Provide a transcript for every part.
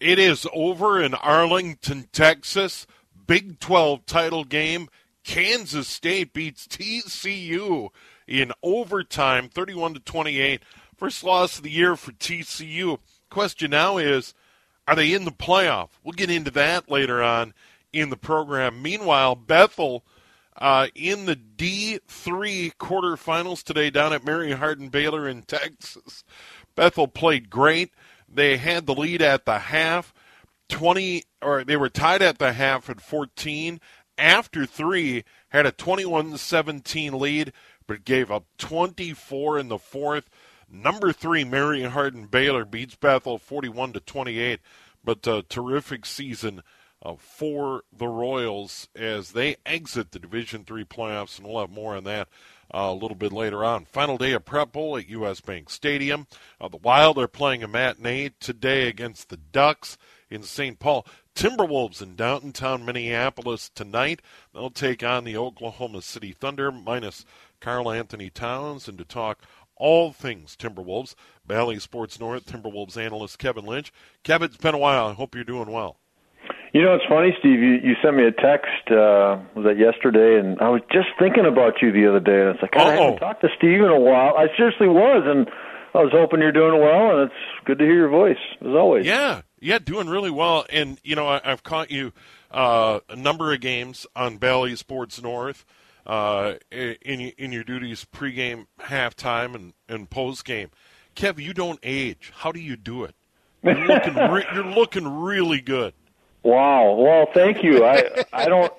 It is over in Arlington, Texas. Big 12 title game. Kansas State beats TCU in overtime, 31 to 28. First loss of the year for TCU. Question now is, are they in the playoff? We'll get into that later on in the program. Meanwhile, Bethel uh, in the D3 quarterfinals today down at Mary Hardin Baylor in Texas. Bethel played great. They had the lead at the half, 20 or they were tied at the half at 14. After 3 had a 21-17 lead but gave up 24 in the fourth. Number 3 Mary Hardin Baylor beats Bethel 41 to 28, but a terrific season uh, for the Royals as they exit the Division Three playoffs, and we'll have more on that a little bit later on. Final day of Prep Bowl at U.S. Bank Stadium. Uh, the Wild are playing a matinee today against the Ducks in St. Paul. Timberwolves in downtown Minneapolis tonight. They'll take on the Oklahoma City Thunder minus Karl-Anthony Towns and to talk all things Timberwolves. Bally Sports North Timberwolves analyst Kevin Lynch. Kevin, it's been a while. I hope you're doing well. You know, it's funny, Steve. You, you sent me a text. Uh, was that yesterday? And I was just thinking about you the other day, and it's like I haven't talked to Steve in a while. I seriously was, and I was hoping you're doing well, and it's good to hear your voice as always. Yeah, yeah, doing really well. And you know, I, I've caught you uh, a number of games on Bally Sports North uh, in in your duties pregame, halftime, and and postgame. Kev, you don't age. How do you do it? You're looking, re- you're looking really good. Wow. Well, thank you. I I don't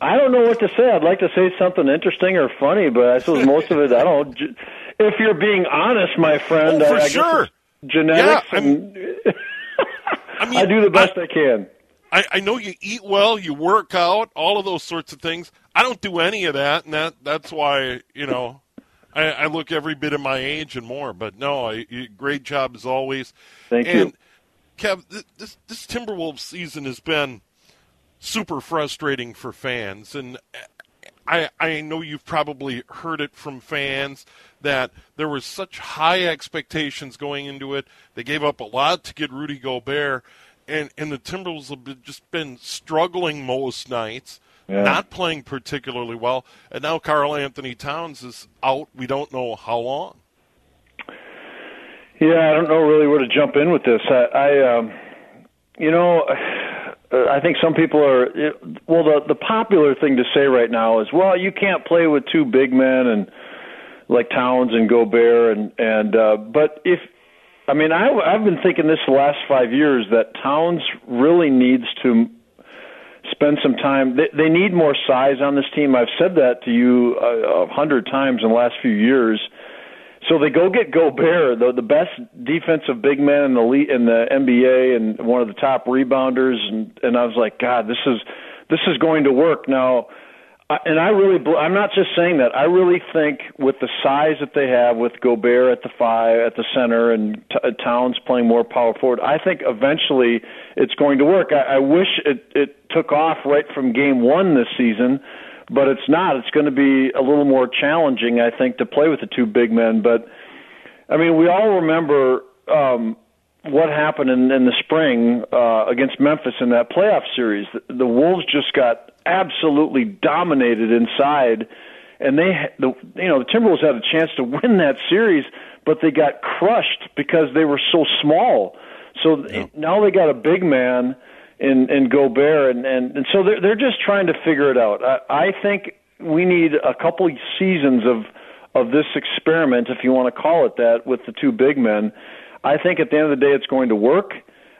I don't know what to say. I'd like to say something interesting or funny, but I suppose most of it I don't. If you're being honest, my friend, oh, for I, I sure. genetics yeah, and I mean, I do the best I, I can. I, I know you eat well, you work out, all of those sorts of things. I don't do any of that, and that that's why you know I, I look every bit of my age and more. But no, I, great job as always. Thank and, you. Kev, this this Timberwolves season has been super frustrating for fans, and uh, I I know you've probably heard it from fans that there was such high expectations going into it. They gave up a lot to get Rudy Gobert, and and the Timberwolves have just been struggling most nights. Yeah. Not playing particularly well, and now Karl-Anthony Towns is out. We don't know how long. Yeah, I don't know really where to jump in with this. I, I um, you know, I think some people are. Well, the the popular thing to say right now is, well, you can't play with two big men and like Towns and Gobert, and and uh, but if I mean, I, I've been thinking this the last five years that Towns really needs to spend some time. They, they need more size on this team. I've said that to you a, a hundred times in the last few years. So they go get Gobert, the the best defensive big man in the league, in the NBA, and one of the top rebounders. And and I was like, God, this is this is going to work now. And I really, I'm not just saying that. I really think with the size that they have, with Gobert at the five, at the center, and T- uh, Towns playing more power forward, I think eventually it's going to work. I, I wish it, it took off right from game one this season but it's not. It's going to be a little more challenging, I think, to play with the two big men. But I mean, we all remember um, what happened in, in the spring uh, against Memphis in that playoff series. The, the Wolves just got absolutely dominated inside, and they, the, you know, the Timberwolves had a chance to win that series, but they got crushed because they were so small. So yeah. now they got a big man in in Gobert, and and, and so they're they're just trying to figure it out. I, I think we need a couple seasons of of this experiment, if you want to call it that, with the two big men. I think at the end of the day, it's going to work.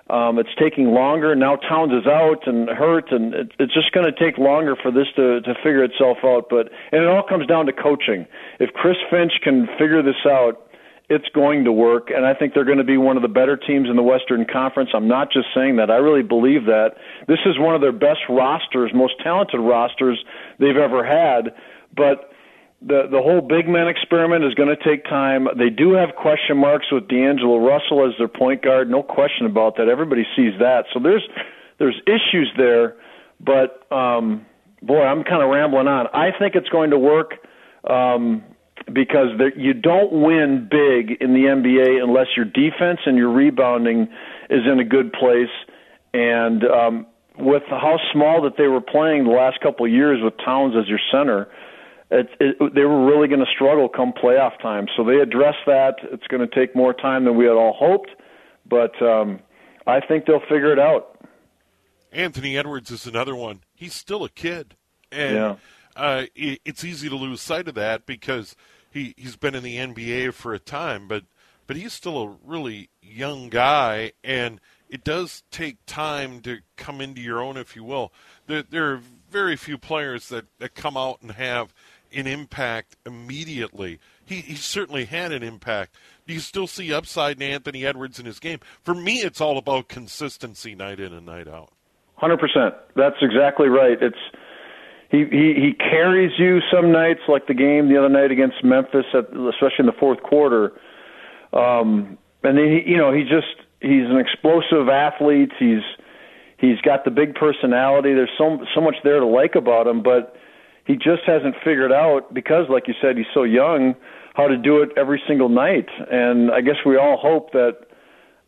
Um, it's taking longer now. Towns is out and hurt, and it, it's just going to take longer for this to to figure itself out. But and it all comes down to coaching. If Chris Finch can figure this out it's going to work, and I think they're going to be one of the better teams in the Western Conference. I'm not just saying that; I really believe that. This is one of their best rosters, most talented rosters they've ever had. But the the whole big man experiment is going to take time. They do have question marks with D'Angelo Russell as their point guard, no question about that. Everybody sees that. So there's there's issues there, but um, boy, I'm kind of rambling on. I think it's going to work. Um, because there, you don't win big in the NBA unless your defense and your rebounding is in a good place. And um, with how small that they were playing the last couple of years with Towns as your center, it, it, they were really going to struggle come playoff time. So they addressed that. It's going to take more time than we had all hoped, but um, I think they'll figure it out. Anthony Edwards is another one. He's still a kid, and yeah. uh, it, it's easy to lose sight of that because he he's been in the NBA for a time, but but he's still a really young guy, and it does take time to come into your own, if you will. There, there are very few players that, that come out and have an impact immediately. He, he certainly had an impact. Do you still see upside in Anthony Edwards in his game? For me, it's all about consistency night in and night out. Hundred percent. That's exactly right. It's he, he carries you some nights, like the game the other night against Memphis, at, especially in the fourth quarter. Um, and then he, you know, he just he's an explosive athlete. He's he's got the big personality. There's so so much there to like about him, but he just hasn't figured out because, like you said, he's so young, how to do it every single night. And I guess we all hope that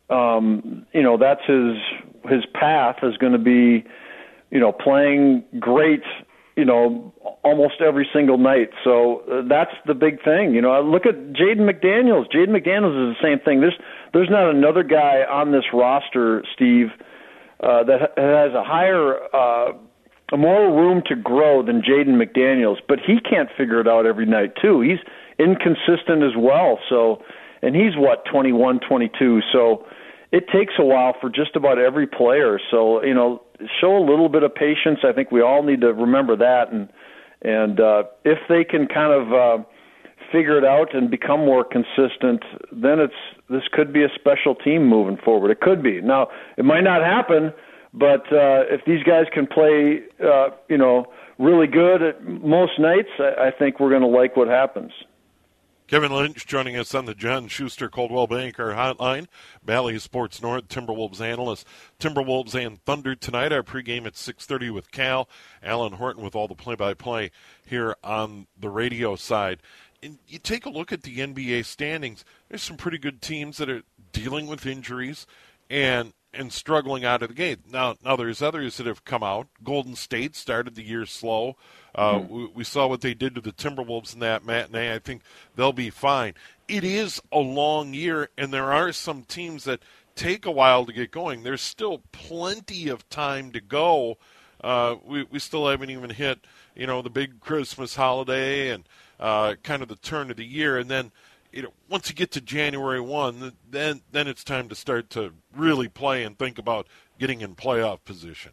um, you know that's his his path is going to be you know playing great you know, almost every single night. So uh, that's the big thing. You know, look at Jaden McDaniels. Jaden McDaniels is the same thing. There's there's not another guy on this roster, Steve, uh, that has a higher, uh, more room to grow than Jaden McDaniels. But he can't figure it out every night too. He's inconsistent as well. So, and he's what 21, 22. So it takes a while for just about every player. So you know, show a little bit of patience. I think we all need to remember that, and and uh, if they can kind of uh, figure it out and become more consistent, then it's this could be a special team moving forward. It could be. Now it might not happen, but uh, if these guys can play, uh, you know, really good at most nights, I, I think we're going to like what happens. Kevin Lynch joining us on the John Schuster Coldwell Banker Hotline. Bally Sports North Timberwolves analyst. Timberwolves and Thunder tonight. Our pregame at 6:30 with Cal. Alan Horton with all the play-by-play here on the radio side. And you take a look at the NBA standings. There's some pretty good teams that are dealing with injuries and and struggling out of the gate. Now, now there's others that have come out. Golden State started the year slow. Uh, mm-hmm. we, we, saw what they did to the Timberwolves in that matinee. I think they'll be fine. It is a long year, and there are some teams that take a while to get going. There's still plenty of time to go. Uh, we we still haven't even hit you know the big Christmas holiday and uh, kind of the turn of the year, and then you know once you get to January one, then then it's time to start to really play and think about getting in playoff position.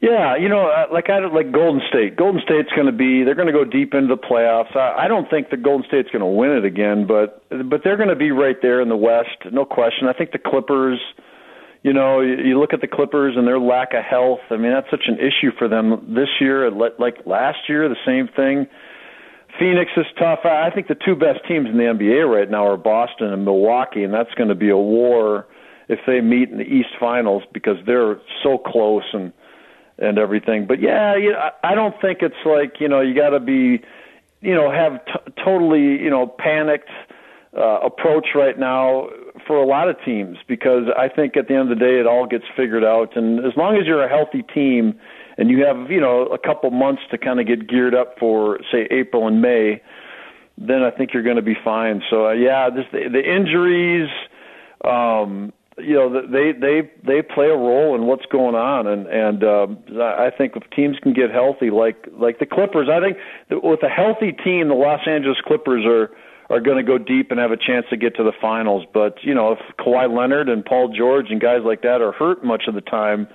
Yeah, you know, uh, like I like Golden State. Golden State's going to be they're going to go deep into the playoffs. I, I don't think the Golden State's going to win it again, but but they're going to be right there in the West, no question. I think the Clippers, you know, you, you look at the Clippers and their lack of health. I mean, that's such an issue for them this year. Like last year, the same thing. Phoenix is tough. I think the two best teams in the NBA right now are Boston and Milwaukee, and that's going to be a war if they meet in the East Finals because they're so close and and everything. But yeah, you know, I don't think it's like you know you got to be, you know, have t- totally you know panicked uh, approach right now for a lot of teams because I think at the end of the day it all gets figured out. And as long as you're a healthy team and you have you know a couple months to kind of get geared up for say April and May, then I think you're going to be fine. So uh, yeah, this the, the injuries. Um, you know they they they play a role in what's going on and and um I think if teams can get healthy like like the Clippers I think with a healthy team the Los Angeles Clippers are are going to go deep and have a chance to get to the finals but you know if Kawhi Leonard and Paul George and guys like that are hurt much of the time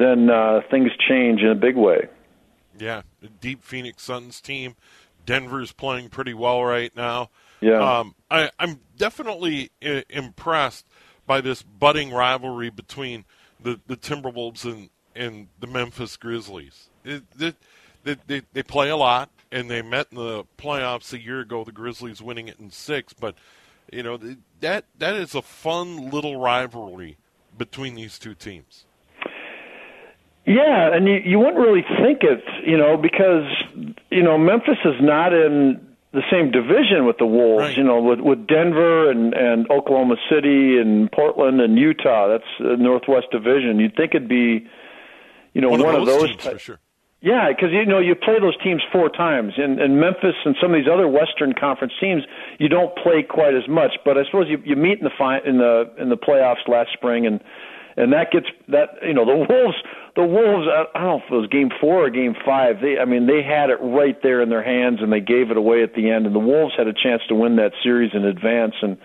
then uh things change in a big way yeah deep Phoenix Suns team Denver's playing pretty well right now Yeah. Um, I, I'm definitely I- impressed by this budding rivalry between the, the Timberwolves and, and the Memphis Grizzlies. It, it, they, they, they play a lot, and they met in the playoffs a year ago. The Grizzlies winning it in six, but you know that that is a fun little rivalry between these two teams. Yeah, and you you wouldn't really think it, you know, because you know Memphis is not in the same division with the Wolves, Right. you know, with with Denver and and Oklahoma City and Portland and Utah. That's the Northwest Division. You'd think it'd be, you know, One, one, of those, teams ty- for sure. Yeah, because you know you play those teams four times, and, and Memphis and some of these other Western Conference teams you don't play quite as much. But I suppose you you meet in the fi- in the in the playoffs last spring, and and that gets that you know the Wolves the Wolves I I don't know if it was game four or game five. They I mean they had it right there in their hands, and they gave it away at the end, and the Wolves had a chance to win that series in advance, and.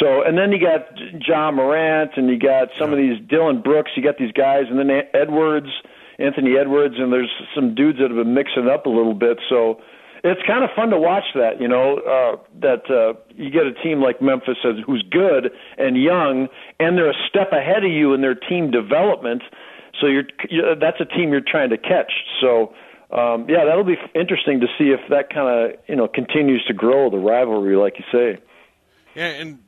So and then you got Ja Morant and you got some of these Dillon Brooks, you got these guys, and then Edwards, Anthony Edwards, and there's some dudes that have been mixing it up a little bit. So it's kind of fun to watch that. You know uh, that uh, you get a team like Memphis who's good and young, and they're a step ahead of you in their team development. So you're, you that's a team you're trying to catch. So. Um, yeah, that'll be interesting to see if that kind of you know continues to grow the rivalry, like you say. Yeah, and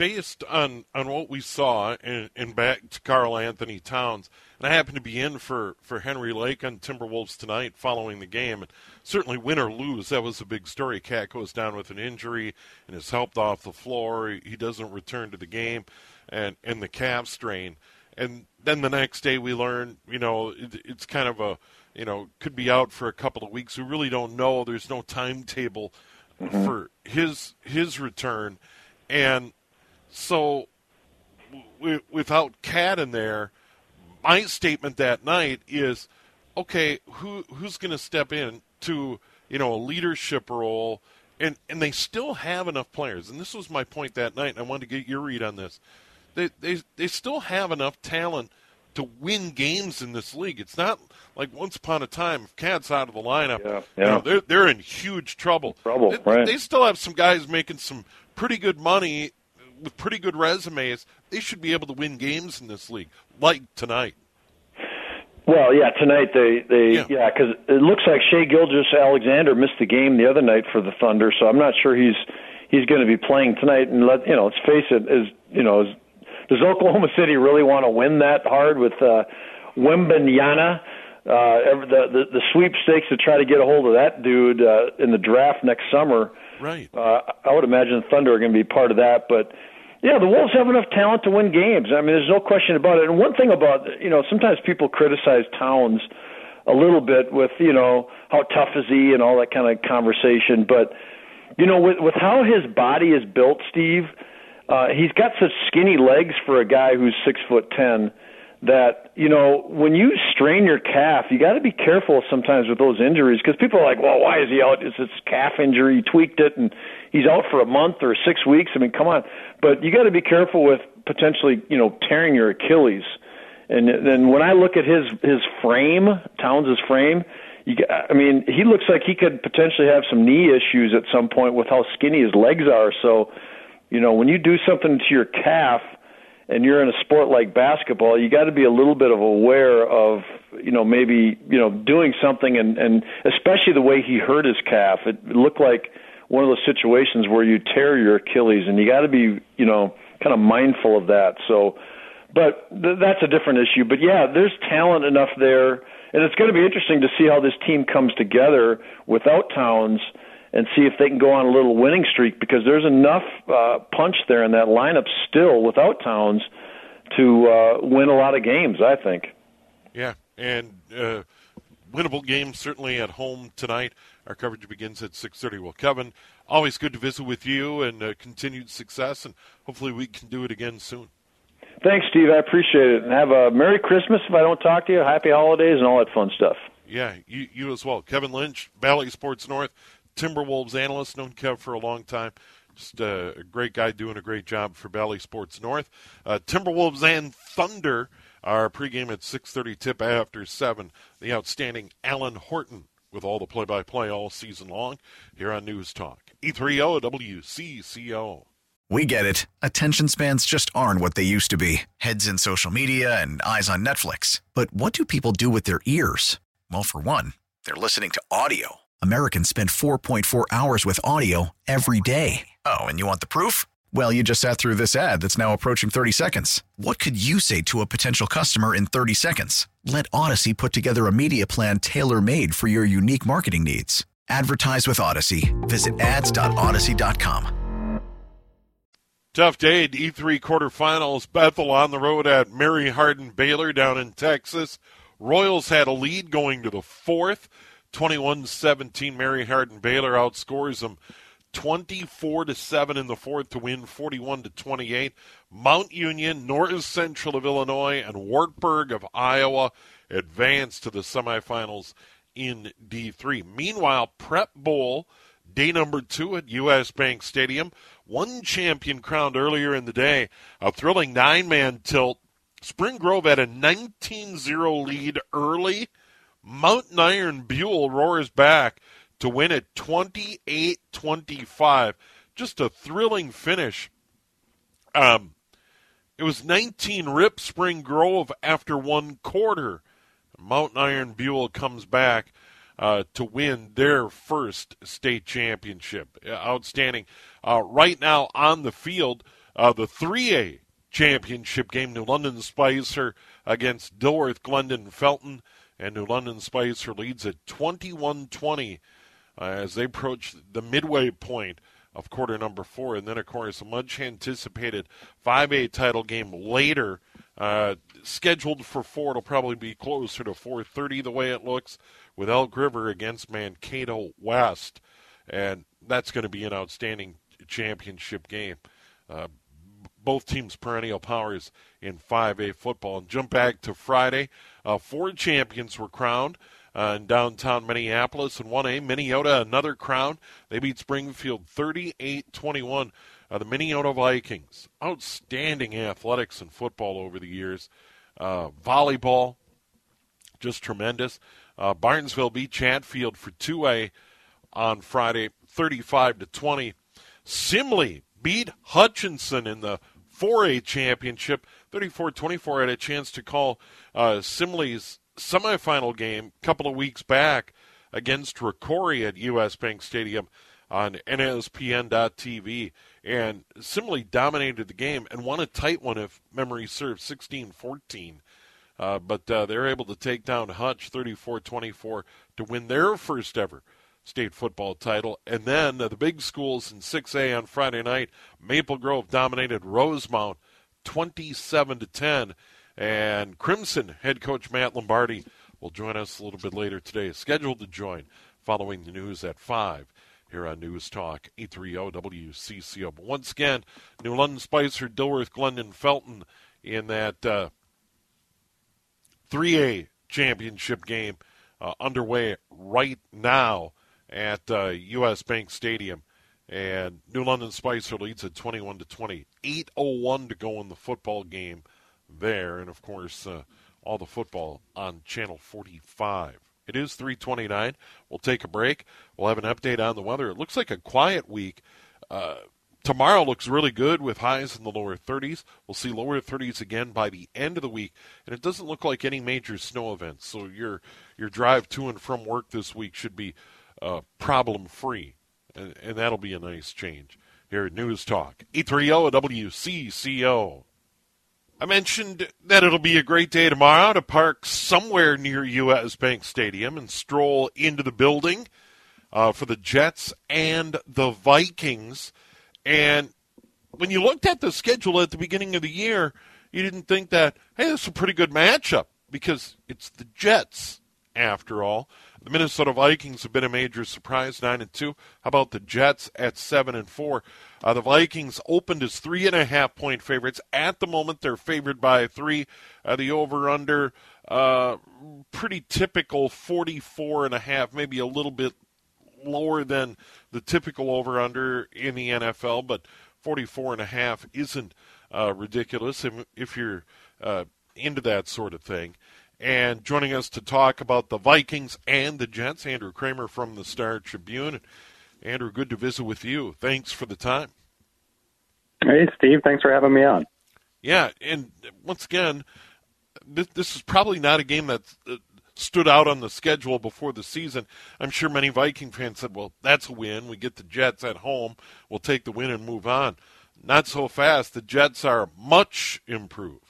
based on, on what we saw, and, and back to Karl-Anthony Towns, and I happened to be in for, for Henry Lake on Timberwolves tonight following the game. And certainly, win or lose, that was a big story. Cat goes down with an injury and is helped off the floor. He doesn't return to the game, and, and the calf strain. And then the next day, we learn, you know, it, it's kind of a, you know, could be out for a couple of weeks. We really don't know. There's no timetable mm-hmm. for his his return, and so w- without Cat in there, my statement that night is, okay, who who's going to step in to you know a leadership role, and and they still have enough players, and this was my point that night, and I wanted to get your read on this. They they they still have enough talent to win games in this league. It's not like once upon a time if Cat's out of the lineup, Yeah, you know, yeah. they're they're in huge trouble. Trouble, They- right. They still have some guys making some pretty good money with pretty good resumes. They should be able to win games in this league, like tonight. Well, yeah, tonight they they Yeah. yeah, because it looks like Shea Gilgis Alexander missed the game the other night for the Thunder, so I'm not sure he's he's going to be playing tonight. And let you know, let's face it, is you know, is, does Oklahoma City really want to win that hard with uh, Wembanyama? Uh, the, the the sweepstakes to try to get a hold of that dude uh, in the draft next summer. Right. Uh, I would imagine the Thunder are going to be part of that, but yeah, the Wolves have enough talent to win games. I mean, there's no question about it. And one thing about you know, sometimes people criticize Towns a little bit with you know how tough is he and all that kind of conversation, but you know, with with how his body is built, Steve, uh, he's got such skinny legs for a guy who's six foot ten that you know when you strain your calf, you got to be careful sometimes with those injuries because people are like, well, why is he out? It's this calf injury. He tweaked it, and he's out for a month or six weeks. I mean, come on. But you got to be careful with potentially, you know, tearing your Achilles. And then when I look at his his frame, Towns' frame, you, I mean, he looks like he could potentially have some knee issues at some point with how skinny his legs are. So, you know, when you do something to your calf and you're in a sport like basketball, you got to be a little bit of aware of, you know, maybe, you know, doing something and and especially the way he hurt his calf. It looked like one of those situations where you tear your Achilles and you got to be, you know, kind of mindful of that. So, but th- that's a different issue. But yeah, there's talent enough there, and it's going to be interesting to see how this team comes together without Towns and see if they can go on a little winning streak because there's enough uh, punch there in that lineup still without Towns to uh, win a lot of games. I think. Yeah, and uh, winnable games certainly at home tonight. Our coverage begins at 6:30. Well, Kevin, always good to visit with you, and uh, continued success, and hopefully we can do it again soon. Thanks, Steve. I appreciate it, and have a Merry Christmas if I don't talk to you. Happy holidays and all that fun stuff. Yeah, you, you as well. Kevin Lynch, Bally Sports North, Timberwolves analyst, known Kev for a long time. Just uh, a great guy doing a great job for Bally Sports North. Uh, Timberwolves and Thunder are pregame at 6.30 tip after 7. The outstanding Alan Horton with all the play-by-play all season long here on News Talk 830 WCCO. We get it. Attention spans just aren't what they used to be heads in social media and eyes on Netflix. But what do people do with their ears? Well, for one, they're listening to audio. Americans spend 4.4 hours with audio every day. Oh, and you want the proof? Well, you just sat through this ad that's now approaching 30 seconds. What could you say to a potential customer in 30 seconds? Let Odyssey put together a media plan tailor made for your unique marketing needs. Advertise with Odyssey. Visit ads.odyssey.com. Tough day at D3 quarterfinals. Bethel on the road at Mary Hardin Baylor down in Texas. Royals had a lead going to the fourth. 21 17. Mary Hardin Baylor outscores them 24 to 7 in the fourth to win 41 to 28. Mount Union, North Central of Illinois, and Wartburg of Iowa advance to the semifinals in D3. Meanwhile, Prep Bowl, day number two at U.S. Bank Stadium, one champion crowned earlier in the day. A thrilling nine man tilt. Spring Grove had a 19 0 lead early. Mountain Iron Buhl roars back to win it 28 25. Just a thrilling finish. Um, it was 19 rip Spring Grove after one quarter. Mountain Iron Buhl comes back uh, to win their first state championship. Outstanding. Uh, right now on the field, uh, the 3A championship game, New London Spicer against Dilworth Glyndon Felton, and New London Spicer leads at 21 20 uh, as they approach the midway point of quarter number four. And then, of course, a much anticipated 5A title game later, uh, scheduled for four. It'll probably be closer to 4:30 the way it looks, with Elk River against Mankato West, and that's going to be an outstanding championship game. Uh, both teams perennial powers in 5A football. And jump back to Friday, uh, four champions were crowned uh, in downtown Minneapolis. And 1A, Minneota, another crown. They beat Springfield 38 21. Uh, the Minneota Vikings, outstanding athletics and football over the years. Uh, volleyball, just tremendous. Uh, Barnesville beat Chatfield for 2A on Friday, 35 to 20. Simley beat Hutchinson in the 4A championship, 34-24. Had a chance to call uh, Simley's semifinal game a couple of weeks back against Rocori at U.S. Bank Stadium on NSPN.TV. And Simley dominated the game and won a tight one, if memory serves, 16 14. Uh, but uh, they're able to take down Hutch 34 24 to win their first ever state football title. And then uh, the big schools in 6A on Friday night, Maple Grove dominated Rosemount 27 to 10. And Crimson head coach Matt Lombardi will join us a little bit later today, scheduled to join following the news at 5 here on News Talk 830 WCCO. But once again, New London Spicer, Dilworth, Glyndon, Felton in that uh, 3A championship game uh, underway right now at uh, U.S. Bank Stadium. And New London Spicer leads at 21 to 20. 8:01 to go in the football game there, and of course, uh, all the football on Channel 45. It is 329. We'll take a break. We'll have an update on the weather. It looks like a quiet week. Uh, tomorrow looks really good with highs in the lower 30s. We'll see lower 30s again by the end of the week, and it doesn't look like any major snow events. So your your drive to and from work this week should be uh, problem free, and, and, that'll be a nice change here at News Talk. 830 WCCO. I mentioned that it'll be a great day tomorrow to park somewhere near U.S. Bank Stadium and stroll into the building uh, for the Jets and the Vikings. And when you looked at the schedule at the beginning of the year, you didn't think that, hey, this is a pretty good matchup because it's the Jets, after all. The Minnesota Vikings have been a major surprise, nine and two. How about the Jets at seven and four? Uh, the Vikings opened as three and a half point favorites. At the moment, they're favored by three. Uh, the over under, uh, pretty typical 44 and a half, maybe a little bit lower than the typical over under in the NFL, but 44 and a half isn't uh, ridiculous if, if you're uh, into that sort of thing. And joining us to talk about the Vikings and the Jets, Andrew Krammer from the Star Tribune. Andrew, good to visit with you. Thanks for the time. Hey, Steve. Thanks for having me on. Yeah, and once again, this, this is probably not a game that uh, stood out on the schedule before the season. I'm sure many Viking fans said, well, that's a win. We get the Jets at home. We'll take the win and move on. Not so fast. The Jets are much improved.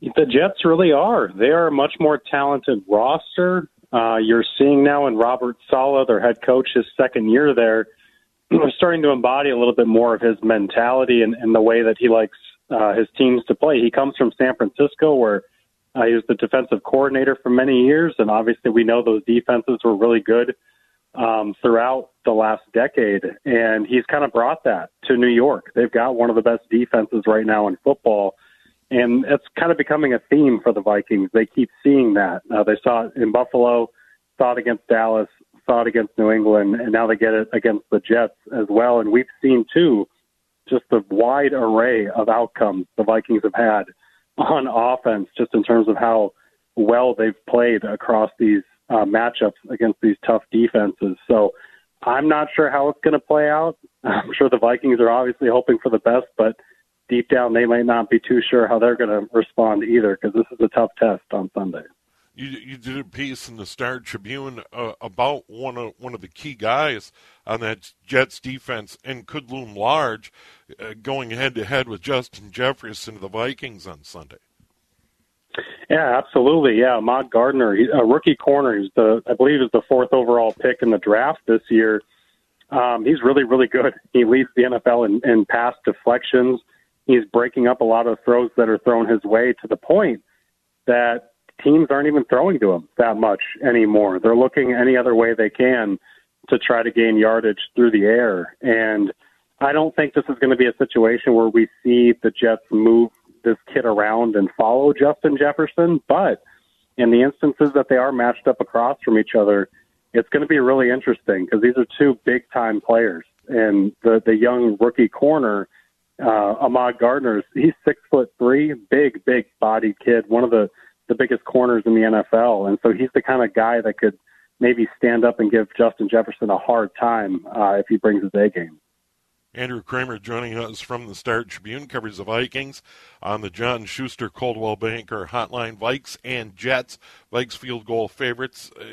The Jets really are. They are a much more talented roster. Uh, you're seeing now in Robert Saleh, their head coach, his second year there, we're starting to embody a little bit more of his mentality and, and the way that he likes uh, his teams to play. He comes from San Francisco, where uh, he was the defensive coordinator for many years, and obviously we know those defenses were really good um, throughout the last decade. And he's kind of brought that to New York. They've got one of the best defenses right now in football. And it's kind of becoming a theme for the Vikings. They keep seeing that. Uh, they saw it in Buffalo, saw it against Dallas, saw it against New England, and now they get it against the Jets as well. And we've seen, too, just the wide array of outcomes the Vikings have had on offense, just in terms of how well they've played across these uh, matchups against these tough defenses. So I'm not sure how it's going to play out. I'm sure the Vikings are obviously hoping for the best, but deep down they might not be too sure how they're going to respond either because this is a tough test on Sunday. You, you did a piece in the Star Tribune uh, about one of one of the key guys on that Jets defense and could loom large, uh, going head to head with Justin Jefferson of the Vikings on Sunday. Yeah, absolutely. Yeah, Ahmad Gardner, a rookie corner. He's the, I believe, is the fourth overall pick in the draft this year. Um, he's really, really good. He leads the NFL in, in pass deflections. He's breaking up a lot of throws that are thrown his way to the point that teams aren't even throwing to him that much anymore. They're looking any other way they can to try to gain yardage through the air. And I don't think this is going to be a situation where we see the Jets move this kid around and follow Justin Jefferson. But in the instances that they are matched up across from each other, it's going to be really interesting because these are two big time players. And the the young rookie corner, uh, Ahmad Gardner, he's six foot three, big, big bodied kid, one of the the biggest corners in the NFL, and so he's the kind of guy that could maybe stand up and give Justin Jefferson a hard time uh, if he brings his A game. Andrew Krammer joining us from the Star Tribune covers the Vikings on the John Schuster Coldwell Banker Hotline. Vikes and Jets, Vikes field goal favorites, uh,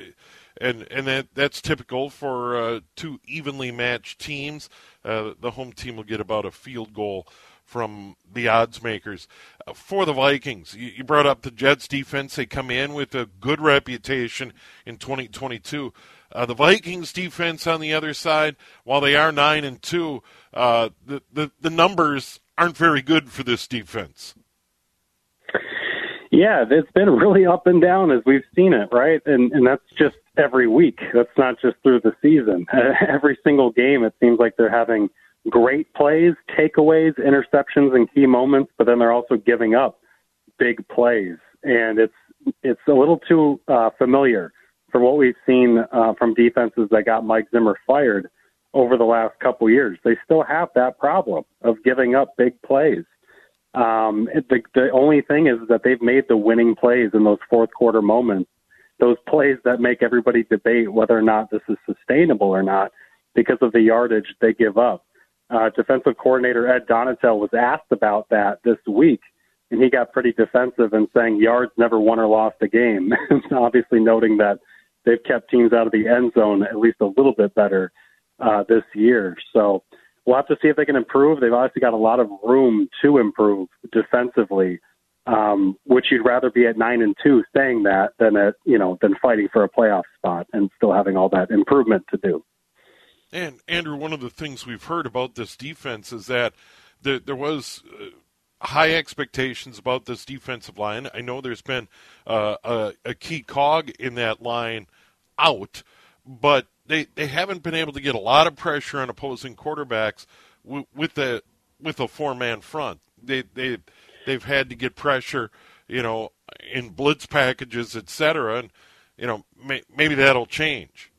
and and that that's typical for uh, two evenly matched teams. Uh, the home team will get about a field goal from the odds makers. Uh, for the Vikings, you, you, brought up the Jets defense. They come in with a good reputation in 2022. Uh, the Vikings defense on the other side, while they are nine and two, uh, the, the the numbers aren't very good for this defense. Yeah, it's been really up and down as we've seen it, right? And and that's just every week. That's not just through the season. every single game, it seems like they're having great plays, takeaways, interceptions, and key moments, but then they're also giving up big plays, and it's it's a little too uh, familiar from what we've seen uh, from defenses that got Mike Zimmer fired over the last couple years. They still have that problem of giving up big plays. Um, the, the only thing is that they've made the winning plays in those fourth quarter moments, those plays that make everybody debate whether or not this is sustainable or not because of the yardage they give up. Uh, defensive coordinator Ed Donatell was asked about that this week, and he got pretty defensive and saying yards never won or lost a game. Obviously, noting that they've kept teams out of the end zone at least a little bit better uh, this year. So we'll have to see if they can improve. They've obviously got a lot of room to improve defensively. Um, which you'd rather be at nine and two saying that than at you know than fighting for a playoff spot and still having all that improvement to do. And Andrew, one of the things we've heard about this defense is that there, there was uh, high expectations about this defensive line. I know there's been uh, a, a, key cog in that line out, but they, they haven't been able to get a lot of pressure on opposing quarterbacks w- with the with a four man front. They they they've had to get pressure, you know, in blitz packages, etc. And you know may, maybe that'll change.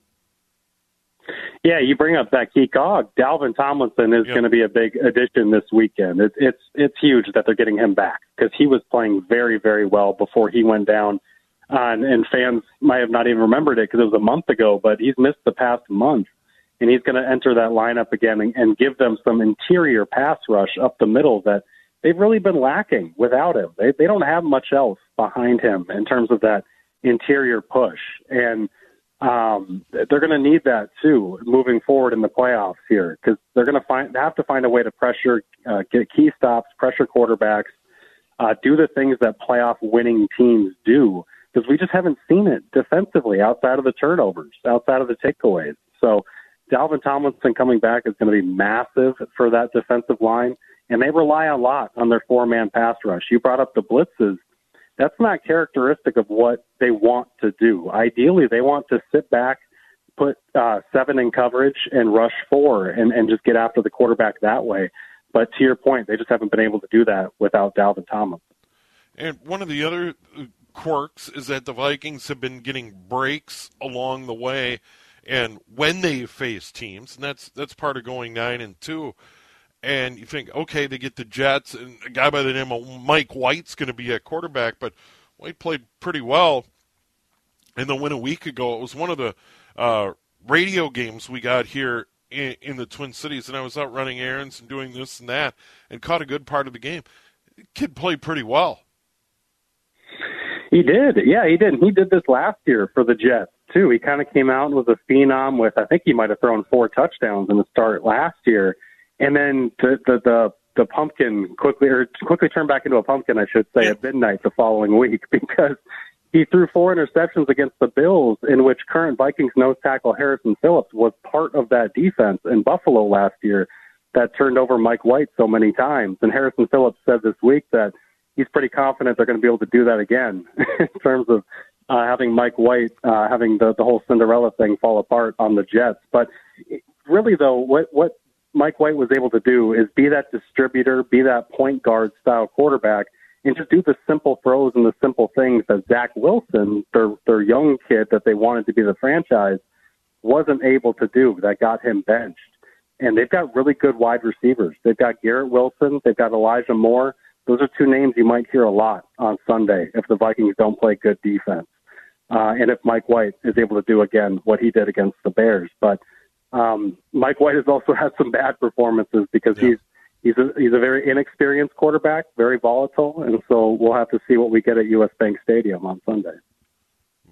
Yeah, you bring up that key cog. Dalvin Tomlinson is yep. going to be a big addition this weekend. It's it's it's huge that they're getting him back because he was playing very very well before he went down, uh, and, fans might have not even remembered it because it was a month ago. But he's missed the past month, and he's going to enter that lineup again and, and give them some interior pass rush up the middle that they've really been lacking without him. They they don't have much else behind him in terms of that interior push, and um, they're going to need that too moving forward in the playoffs here because they're going to find have to find a way to pressure, uh, get key stops, pressure quarterbacks, uh, do the things that playoff winning teams do because we just haven't seen it defensively outside of the turnovers, outside of the takeaways. So Dalvin Tomlinson coming back is going to be massive for that defensive line, and they rely a lot on their four man pass rush. You brought up the blitzes. That's not characteristic of what they want to do. Ideally, they want to sit back, put uh, seven in coverage, and rush four, and, and just get after the quarterback that way. But to your point, they just haven't been able to do that without Dalvin Tomlinson. And one of the other quirks is that the Vikings have been getting breaks along the way and when they face teams, and that's that's part of going nine and two. And you think, okay, they get the Jets, and a guy by the name of Mike White's going to be at quarterback, but White played pretty well. And then when a week ago, it was one of the uh, radio games we got here in, in the Twin Cities, and I was out running errands and doing this and that, and caught a good part of the game. The kid played pretty well. He did. Yeah, he did. He did this last year for the Jets too. He kind of came out and was a phenom with I think he might have thrown four touchdowns in the start last year, and then the the the, the pumpkin quickly or quickly turned back into a pumpkin, I should say, at midnight the following week because he threw four interceptions against the Bills, in which current Vikings nose tackle Harrison Phillips was part of that defense in Buffalo last year that turned over Mike White so many times. And Harrison Phillips said this week that he's pretty confident they're going to be able to do that again in terms of uh, having Mike White uh, having the the whole Cinderella thing fall apart on the Jets. But really, though, what what Mike White was able to do is be that distributor, be that point guard style quarterback, and just do the simple throws and the simple things that Zach Wilson, their their young kid that they wanted to be the franchise, wasn't able to do. That got him benched. And they've got really good wide receivers. They've got Garrett Wilson. They've got Elijah Moore. Those are two names you might hear a lot on Sunday if the Vikings don't play good defense. Uh, and if Mike White is able to do again what he did against the Bears. But um, Mike White has also had some bad performances because yeah. he's he's a he's a very inexperienced quarterback, very volatile, and so we'll have to see what we get at U.S. Bank Stadium on Sunday.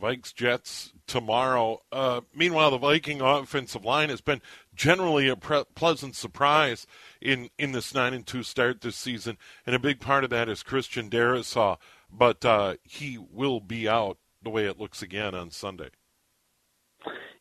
Vikes Jets tomorrow. Uh, meanwhile, the Viking offensive line has been generally a pre- pleasant surprise in in this nine and two start this season, and a big part of that is Christian Darrisaw, but uh, he will be out the way it looks again on Sunday.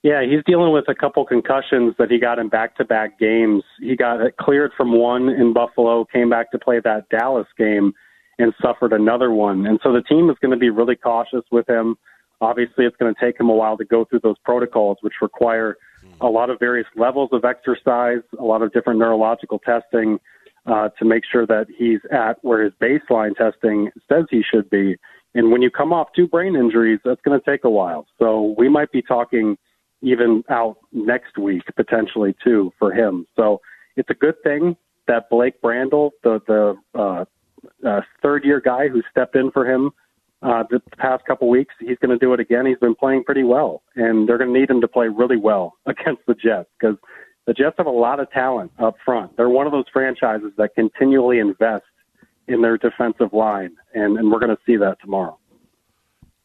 Yeah, he's dealing with a couple concussions that he got in back-to-back games. He got cleared from one in Buffalo, came back to play that Dallas game, and suffered another one. And so the team is going to be really cautious with him. Obviously, it's going to take him a while to go through those protocols, which require a lot of various levels of exercise, a lot of different neurological testing uh, to make sure that he's at where his baseline testing says he should be. And when you come off two brain injuries, that's going to take a while. So we might be talking even out next week potentially too for him. So it's a good thing that Blake Brandel, the the uh, uh, third year guy who stepped in for him uh, the past couple weeks, he's going to do it again. He's been playing pretty well, and they're going to need him to play really well against the Jets because the Jets have a lot of talent up front. They're one of those franchises that continually invest in their defensive line, and, and we're going to see that tomorrow.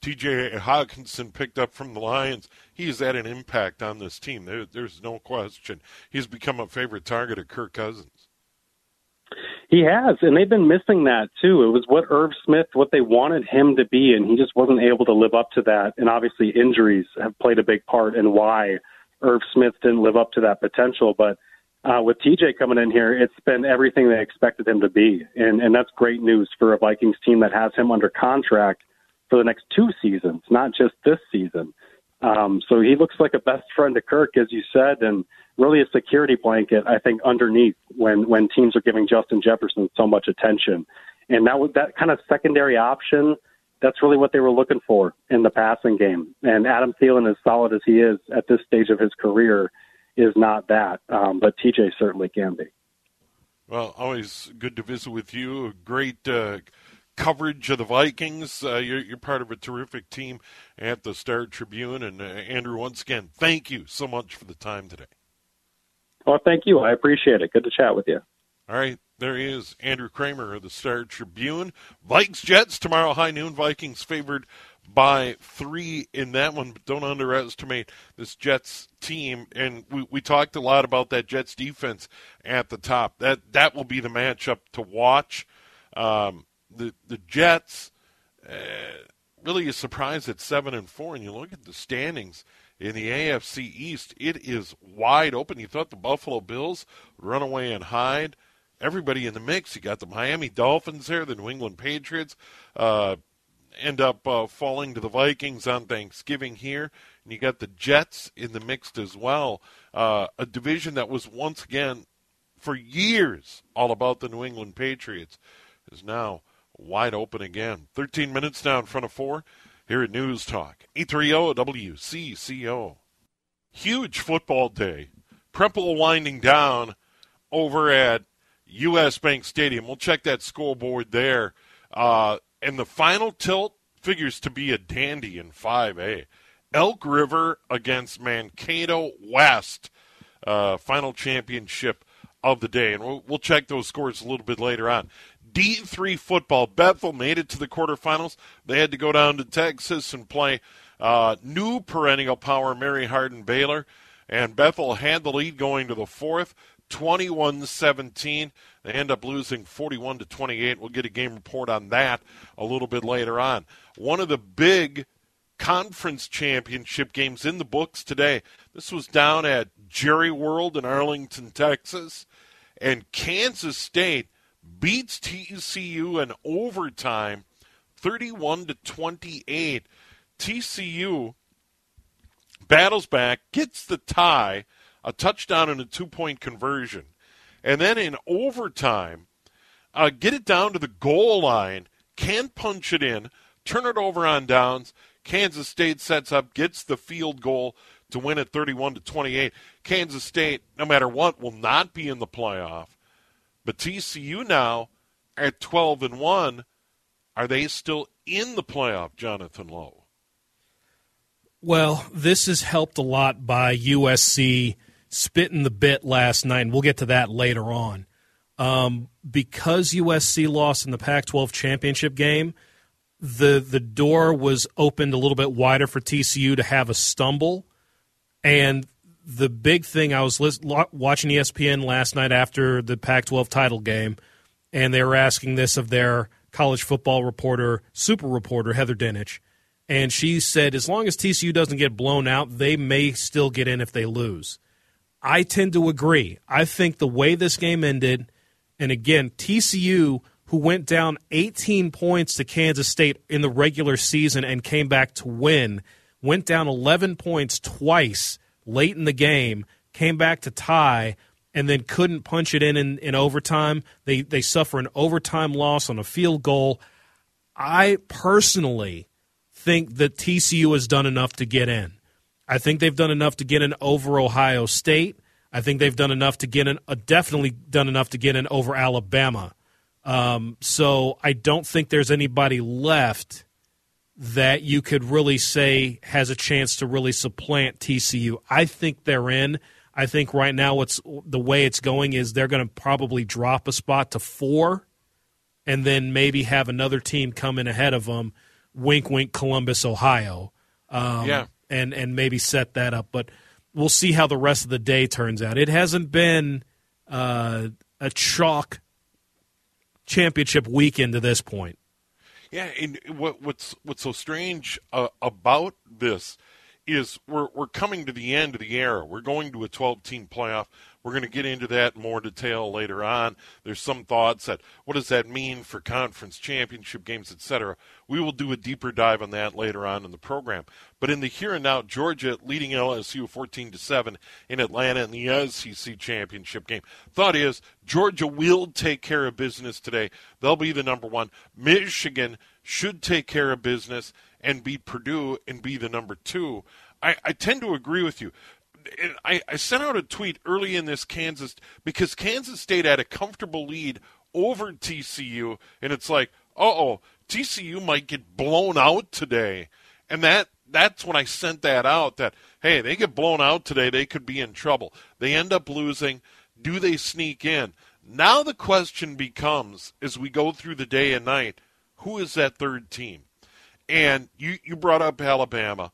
TJ Hockenson picked up from the Lions. He's had an impact on this team. There, there's no question. He's become a favorite target of Kirk Cousins. He has, and they've been missing that too. It was what Irv Smith, what they wanted him to be, and he just wasn't able to live up to that. And obviously, injuries have played a big part in why Irv Smith didn't live up to that potential. But uh, with TJ coming in here, it's been everything they expected him to be, and and that's great news for a Vikings team that has him under contract for the next two seasons, not just this season. Um, so he looks like a best friend to Kirk, as you said, and really a security blanket, I think, underneath when when teams are giving Justin Jefferson so much attention. And that that kind of secondary option. That's really what they were looking for in the passing game. And Adam Thielen, as solid as he is at this stage of his career, is not that. Um, but TJ certainly can be. Well, always good to visit with you. Great uh, coverage of the Vikings. Uh, you're, you're, part of a terrific team at the Star Tribune. And uh, Andrew, once again, thank you so much for the time today. Well, thank you. I appreciate it. Good to chat with you. All right. There is Andrew Krammer of the Star Tribune. Vikes Jets tomorrow, high noon. Vikings favored by three in that one, but don't underestimate this Jets team. And we, we talked a lot about that Jets defense at the top. That that will be the matchup to watch. Um, the the Jets uh, really is surprised at seven and four, and you look at the standings in the AFC East, it is wide open. You thought the Buffalo Bills would run away and hide. Everybody in the mix. You got the Miami Dolphins there, the New England Patriots uh, end up uh, falling to the Vikings on Thanksgiving here, and you got the Jets in the mix as well. Uh, a division that was once again, for years, all about the New England Patriots, is now wide open again. 13 minutes now in front of four here at News Talk. 830 WCCO. Huge football day. Prep Bowl winding down over at U.S. Bank Stadium. We'll check that scoreboard there. Uh, and the final tilt figures to be a dandy in 5A. Elk River against Mankato West. Uh, final championship of the day. And we'll, we'll check those scores a little bit later on. D3 football. Bethel made it to the quarterfinals. They had to go down to Texas and play uh, new perennial power Mary Hardin Baylor. And Bethel had the lead going to the fourth, 21 17. They end up losing 41 to 28. We'll get a game report on that a little bit later on. One of the big conference championship games in the books today. This was down at Jerry World in Arlington, Texas. And Kansas State beats TCU in overtime 31 to 28. TCU battles back, gets the tie, a touchdown and a two-point conversion. And then in overtime, uh, get it down to the goal line, can punch it in, turn it over on downs. Kansas State sets up, gets the field goal to win at 31 to 28. Kansas State, no matter what, will not be in the playoff. But TCU now at 12 and 1, are they still in the playoff, Jonathan Lowe? Well, this is helped a lot by USC spitting the bit last night, and we'll get to that later on. Um, because USC lost in the Pac 12 championship game, the, the door was opened a little bit wider for TCU to have a stumble. And the big thing I was list, watching ESPN last night after the Pac-12 title game, and they were asking this of their college football reporter, super reporter Heather Dinich, and she said as long as TCU doesn't get blown out, they may still get in if they lose. I tend to agree. I think the way this game ended, and again, TCU who went down 18 points to Kansas State in the regular season and came back to win, went down 11 points twice late in the game, came back to tie, and then couldn't punch it in in, in overtime. They they suffer an overtime loss on a field goal. I personally think that TCU has done enough to get in. I think they've done enough to get in over Ohio State. I think they've done enough to get in, uh, definitely done enough to get in over Alabama. Um, so I don't think there's anybody left that you could really say has a chance to really supplant TCU. I think they're in. I think right now what's the way it's going is they're going to probably drop a spot to four, and then maybe have another team come in ahead of them. Wink, wink, Columbus, Ohio. Um, yeah, and and maybe set that up. But we'll see how the rest of the day turns out. It hasn't been uh, a chalk championship weekend to this point. Yeah, and what, what's what's so strange uh, about this is we're we're coming to the end of the era. We're going to a 12 team playoff. We're going to get into that in more detail later on. There's some thoughts that what does that mean for conference championship games, etc. We will do a deeper dive on that later on in the program. But in the here and now, Georgia leading LSU 14 to 7 in Atlanta in the SEC championship game. Thought is Georgia will take care of business today. They'll be the number one. Michigan should take care of business and beat Purdue and be the number two. I, I tend to agree with you. I, I sent out a tweet early in this Kansas because Kansas State had a comfortable lead over TCU, and it's like, oh, TCU might get blown out today, and that that's when I sent that out that hey, they get blown out today, they could be in trouble. They end up losing. Do they sneak in? Now the question becomes as we go through the day and night, who is that third team? And you you brought up Alabama.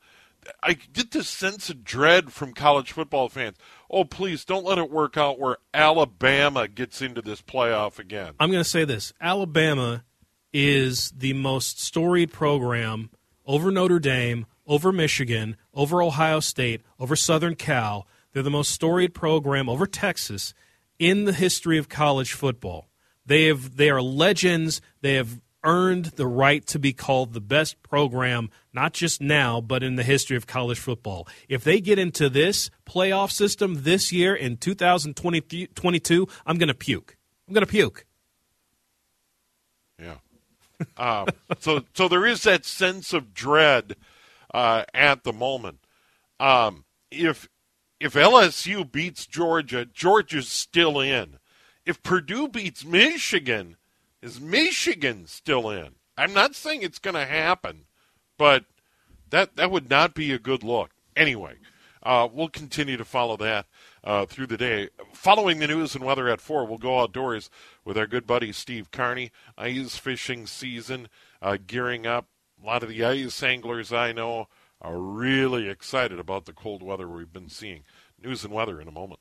I get this sense of dread from college football fans. Oh, please don't let it work out where Alabama gets into this playoff again. I'm going to say this Alabama is the most storied program over Notre Dame, over Michigan, over Ohio State, over Southern Cal. They're the most storied program over Texas in the history of college football. They have they are legends. They have earned the right to be called the best program, not just now, but in the history of college football. If they get into this playoff system this year in 2022, I'm going to puke. I'm going to puke. Yeah. Um, so, so there is that sense of dread uh, at the moment. Um, if if LSU beats Georgia, Georgia's still in. If Purdue beats Michigan, is Michigan still in? I'm not saying it's going to happen, but that that would not be a good look. Anyway, uh, we'll continue to follow that uh, through the day. Following the news and weather at four, we'll go outdoors with our good buddy Steve Carney. Ice fishing season uh, gearing up. A lot of the ice anglers I know are really excited about the cold weather we've been seeing. News and weather in a moment.